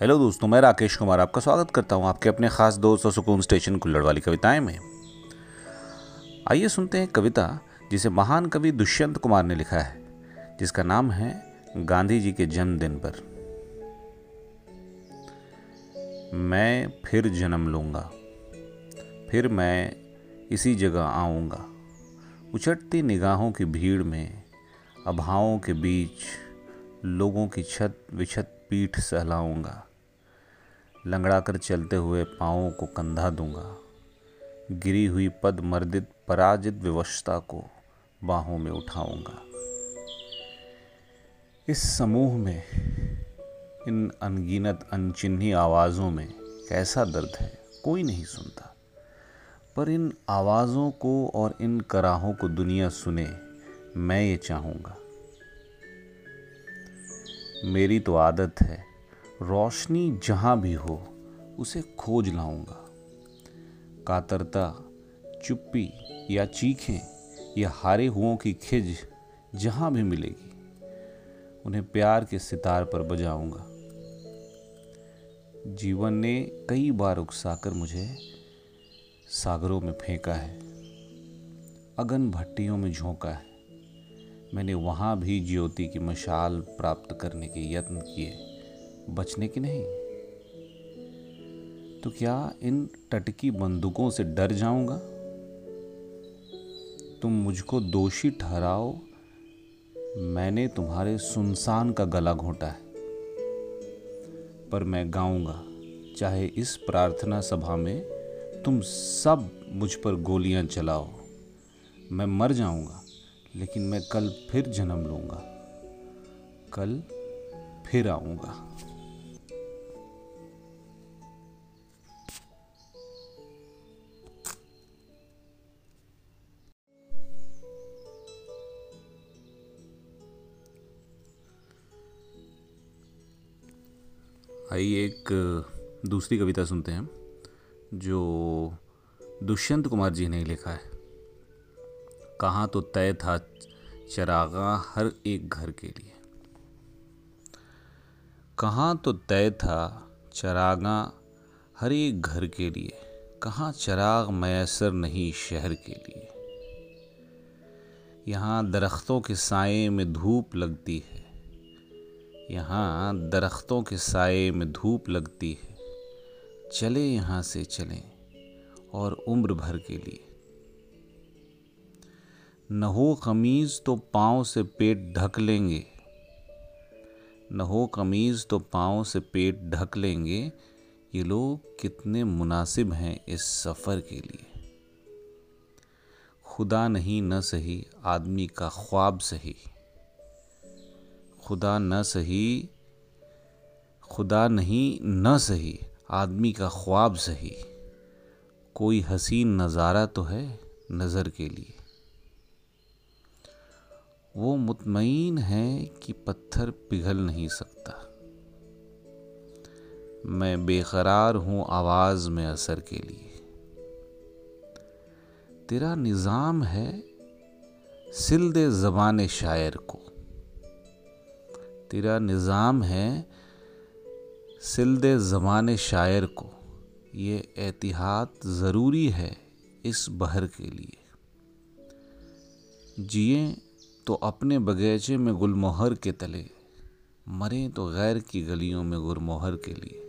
Hello दोस्तों, मैं राकेश कुमार आपका स्वागत करता हूँ आपके अपने खास दोस्त और सुकून स्टेशन कुल्लड़ वाली कविताएँ में। आइए सुनते हैं कविता जिसे महान कवि दुष्यंत कुमार ने लिखा है, जिसका नाम है गांधी जी के जन्मदिन पर। मैं फिर जन्म लूँगा, फिर मैं इसी जगह आऊँगा। उचटती निगाहों की भीड़ में, अभावों के बीच, लोगों की छत विछत पीठ सहलाऊँगा। लंगड़ा कर चलते हुए पाँवों को कंधा दूँगा। गिरी हुई पद मर्दित, पराजित विवशता को बाहों में उठाऊँगा। इस समूह में, इन अनगिनत, अनचिन्ही आवाज़ों में कैसा दर्द है, कोई नहीं सुनता। पर इन आवाज़ों को और इन कराहों को दुनिया सुने, मैं ये चाहूँगा। मेरी तो आदत है। रोशनी जहाँ भी हो, उसे खोज लाऊँगा। कातरता, चुप्पी या चीखें या हारे हुओं की खिज जहाँ भी मिलेगी, उन्हें प्यार के सितार पर बजाऊँगा। जीवन ने कई बार उकसाकर मुझे सागरों में फेंका है, अगन भट्टियों में झोंका है। मैंने वहाँ भी ज्योति की मशाल प्राप्त करने के यत्न किए। बचने की नहीं। तो क्या इन टटकी बंदूकों से डर जाऊँगा? तुम मुझको दोषी ठहराओ। मैंने तुम्हारे सुनसान का गला घोटा है। पर मैं गाऊँगा, चाहे इस प्रार्थना सभा में तुम सब मुझ पर गोलियाँ चलाओ। मैं मर जाऊँगा। लेकिन मैं कल फिर जन्म लूँगा। कल फिर आऊँगा। आइए एक दूसरी कविता सुनते हैं, जो दुष्यंत कुमार जी ने लिखा है। कहाँ तो तय था चरागा हर एक घर के लिए। कहाँ तो तय था चरागा हर एक घर के लिए। कहाँ चराग मैसर नहीं शहर के लिए। यहाँ दरख्तों के साए में धूप लगती है। यहाँ दरख्तों के साए में धूप लगती है। चले यहाँ से चलें और उम्र भर के लिए। न हो कमीज़ तो पाँव से पेट ढक लेंगे। न हो कमीज़ तो पाँव से पेट ढक लेंगे। ये लोग कितने मुनासिब हैं इस सफ़र के लिए। खुदा नहीं न सही, आदमी का ख्वाब सही। खुदा न सही, खुदा नहीं न सही, आदमी का ख्वाब सही। कोई हसीन नज़ारा तो है नज़र के लिए। वो मुतमईन है कि पत्थर पिघल नहीं सकता। मैं बेकरार हूँ आवाज़ में असर के लिए। तेरा निज़ाम है सिल दे ज़बान शायर को। तेरा निज़ाम है सिलद जबान शायर को। ये एहतियात ज़रूरी है इस बहर के लिए। जिए तो अपने बगीचे में गुलमोहर के तले, मरें तो गैर की गलियों में गुरमोहर के लिए।